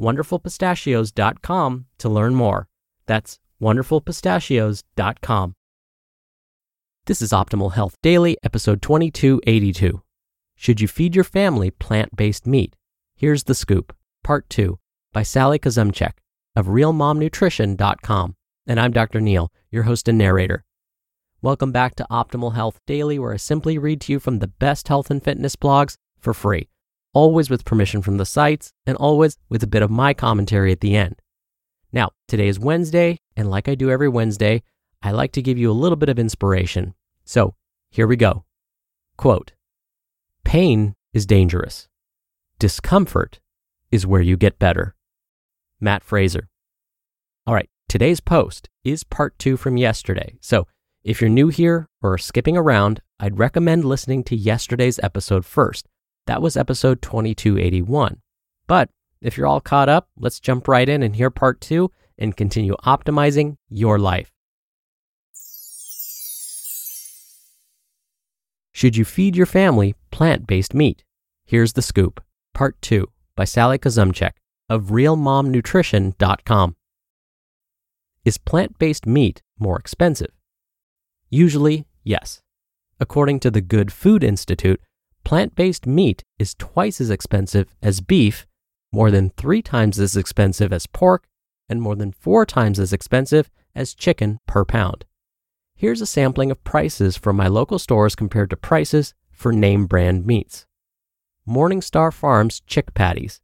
wonderfulpistachios.com to learn more. That's wonderfulpistachios.com. This is Optimal Health Daily, episode 2282. Should you feed your family plant based meat? Here's the scoop, part two, by Sally Kuzemchak of RealMomNutrition.com. And I'm Dr. Neal, your host and narrator. Welcome back to Optimal Health Daily, where I simply read to you from the best health and fitness blogs for free always with permission from the sites, and always with a bit of my commentary at the end. Now, today is Wednesday, and like I do every Wednesday, I like to give you a little bit of inspiration. So, here we go. Quote Pain is dangerous. Discomfort is where you get better. Matt Fraser. All right, today's post is part two from yesterday. So, if you're new here or skipping around, I'd recommend listening to yesterday's episode first that was episode 2281. But if you're all caught up, let's jump right in and hear part two and continue optimizing your life. Should you feed your family plant based meat? Here's the scoop, part two by Sally Kuzemchak of RealMomNutrition.com. Is plant based meat more expensive? Usually, yes. According to the Good Food Institute, plant based meat is twice as expensive as beef, more than three times as expensive as pork, and more than four times as expensive as chicken per pound. Here's a sampling of prices from my local stores compared to prices for name brand meats. Morningstar Farms chick patties,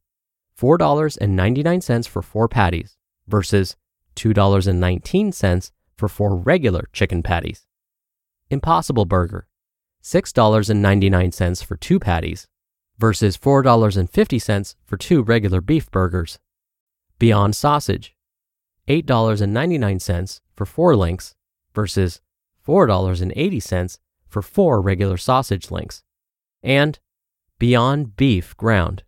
$4.99 for four patties versus $2.19 for four regular chicken patties. Impossible Burger, $6.99 for two patties versus $4.50 for two regular beef burgers. Beyond Sausage, $8.99 for four links versus $4.80 for four regular sausage links. And Beyond Beef Ground,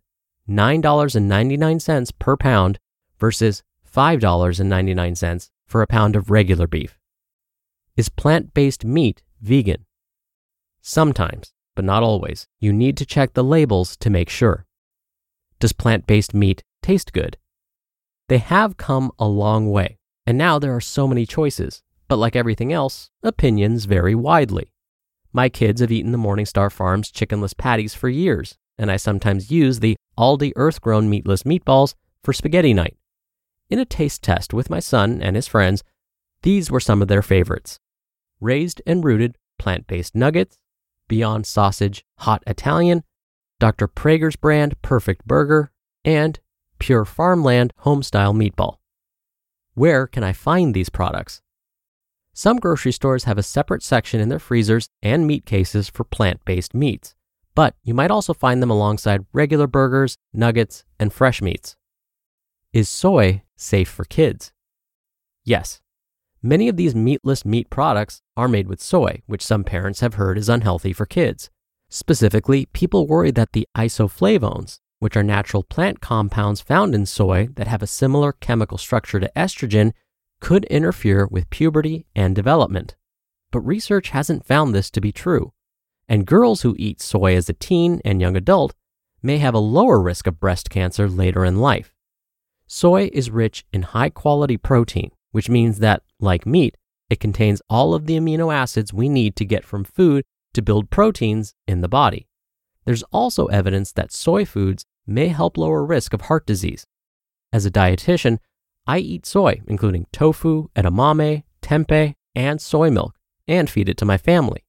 $9.99 per pound versus $5.99 for a pound of regular beef. Is plant based meat vegan? Sometimes, but not always, you need to check the labels to make sure. Does plant based meat taste good? They have come a long way, and now there are so many choices, but like everything else, opinions vary widely. My kids have eaten the Morningstar Farms chickenless patties for years, and I sometimes use the Aldi Earth Grown meatless meatballs for spaghetti night. In a taste test with my son and his friends, these were some of their favorites raised and rooted plant based nuggets, Beyond Sausage Hot Italian, Dr. Praeger's brand Perfect Burger, and Pure Farmland Homestyle Meatball. Where can I find these products? Some grocery stores have a separate section in their freezers and meat cases for plant based meats, but you might also find them alongside regular burgers, nuggets, and fresh meats. Is soy safe for kids? Yes, Many of these meatless meat products are made with soy, which some parents have heard is unhealthy for kids. Specifically, people worry that the isoflavones, which are natural plant compounds found in soy that have a similar chemical structure to estrogen, could interfere with puberty and development. But research hasn't found this to be true. And girls who eat soy as a teen and young adult may have a lower risk of breast cancer later in life. Soy is rich in high quality protein, which means that, like meat, it contains all of the amino acids we need to get from food to build proteins in the body. There's also evidence that soy foods may help lower risk of heart disease. As a dietitian, I eat soy, including tofu, edamame, tempeh, and soy milk, and feed it to my family.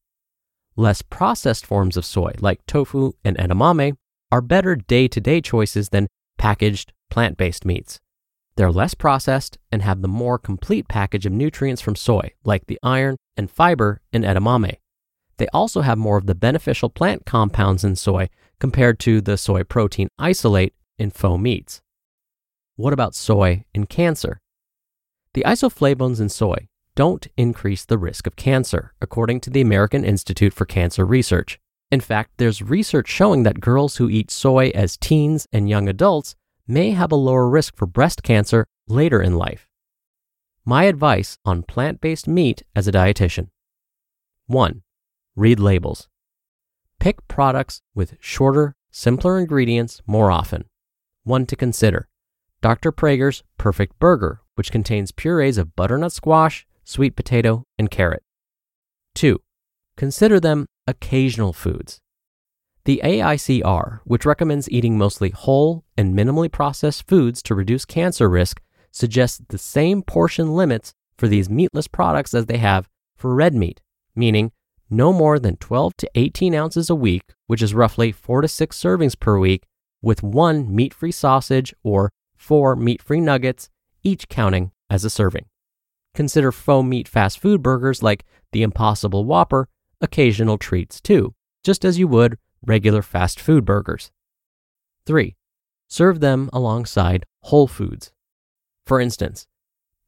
Less processed forms of soy, like tofu and edamame, are better day to day choices than packaged plant based meats. They're less processed and have the more complete package of nutrients from soy, like the iron and fiber in edamame. They also have more of the beneficial plant compounds in soy compared to the soy protein isolate in faux meats. What about soy and cancer? The isoflavones in soy don't increase the risk of cancer, according to the American Institute for Cancer Research. In fact, there's research showing that girls who eat soy as teens and young adults may have a lower risk for breast cancer later in life. My advice on plant based meat as a dietitian 1. Read labels. Pick products with shorter, simpler ingredients more often. One to consider Dr. Praeger's Perfect Burger, which contains purees of butternut squash, sweet potato, and carrot. 2. Consider them occasional foods. The AICR, which recommends eating mostly whole and minimally processed foods to reduce cancer risk, suggests the same portion limits for these meatless products as they have for red meat, meaning no more than 12 to 18 ounces a week, which is roughly 4 to 6 servings per week, with one meat free sausage or four meat free nuggets, each counting as a serving. Consider faux meat fast food burgers like the Impossible Whopper occasional treats too, just as you would regular fast food burgers. 3. Serve them alongside whole foods. For instance,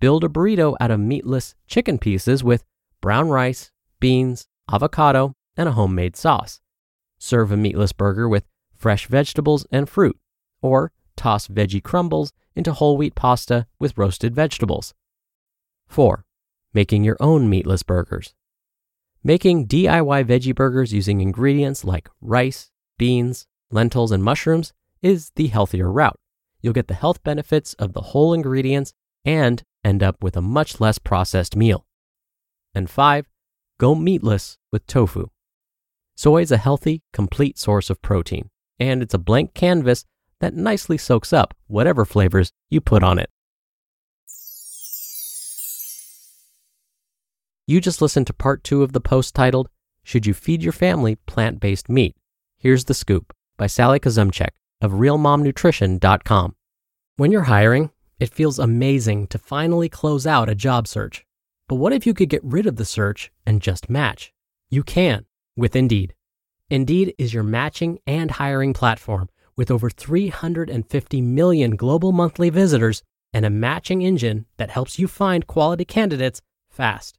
build a burrito out of meatless chicken pieces with brown rice, beans, avocado, and a homemade sauce. Serve a meatless burger with fresh vegetables and fruit, or toss veggie crumbles into whole wheat pasta with roasted vegetables. 4. Making your own meatless burgers. Making DIY veggie burgers using ingredients like rice, beans, lentils, and mushrooms is the healthier route. You'll get the health benefits of the whole ingredients and end up with a much less processed meal. And 5. Go meatless with tofu. Soy is a healthy, complete source of protein, and it's a blank canvas that nicely soaks up whatever flavors you put on it. You just listened to part two of the post titled, Should You Feed Your Family Plant Based Meat? Here's the Scoop by Sally Kuzemchak of RealMomNutrition.com. When you're hiring, it feels amazing to finally close out a job search. But what if you could get rid of the search and just match? You can with Indeed. Indeed is your matching and hiring platform with over 350 million global monthly visitors and a matching engine that helps you find quality candidates fast.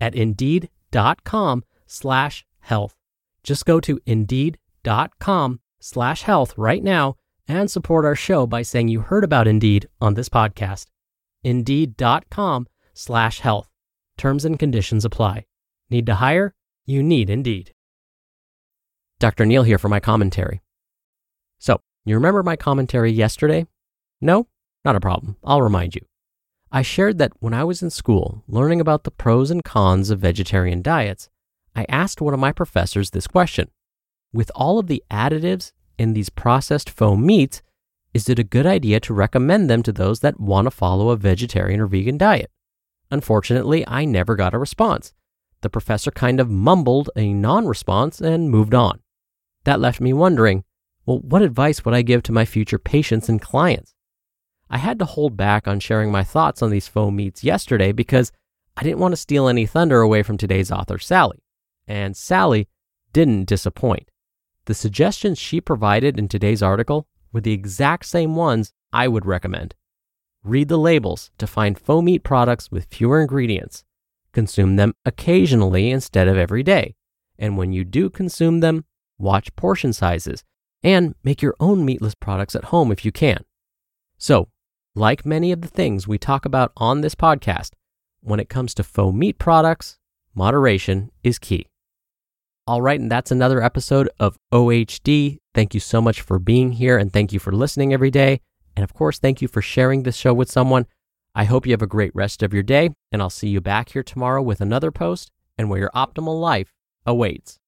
at indeed.com slash health. Just go to indeed.com slash health right now and support our show by saying you heard about Indeed on this podcast. Indeed.com slash health. Terms and conditions apply. Need to hire? You need Indeed. Dr. Neal here for my commentary. So, you remember my commentary yesterday? No? Not a problem. I'll remind you. I shared that when I was in school learning about the pros and cons of vegetarian diets, I asked one of my professors this question With all of the additives in these processed faux meats, is it a good idea to recommend them to those that want to follow a vegetarian or vegan diet? Unfortunately, I never got a response. The professor kind of mumbled a non response and moved on. That left me wondering well, what advice would I give to my future patients and clients? I had to hold back on sharing my thoughts on these faux meats yesterday because I didn't want to steal any thunder away from today's author, Sally. And Sally didn't disappoint. The suggestions she provided in today's article were the exact same ones I would recommend. Read the labels to find faux meat products with fewer ingredients. Consume them occasionally instead of every day. And when you do consume them, watch portion sizes, and make your own meatless products at home if you can. So, like many of the things we talk about on this podcast, when it comes to faux meat products, moderation is key. All right, and that's another episode of OHD. Thank you so much for being here and thank you for listening every day. And of course, thank you for sharing this show with someone. I hope you have a great rest of your day, and I'll see you back here tomorrow with another post and where your optimal life awaits.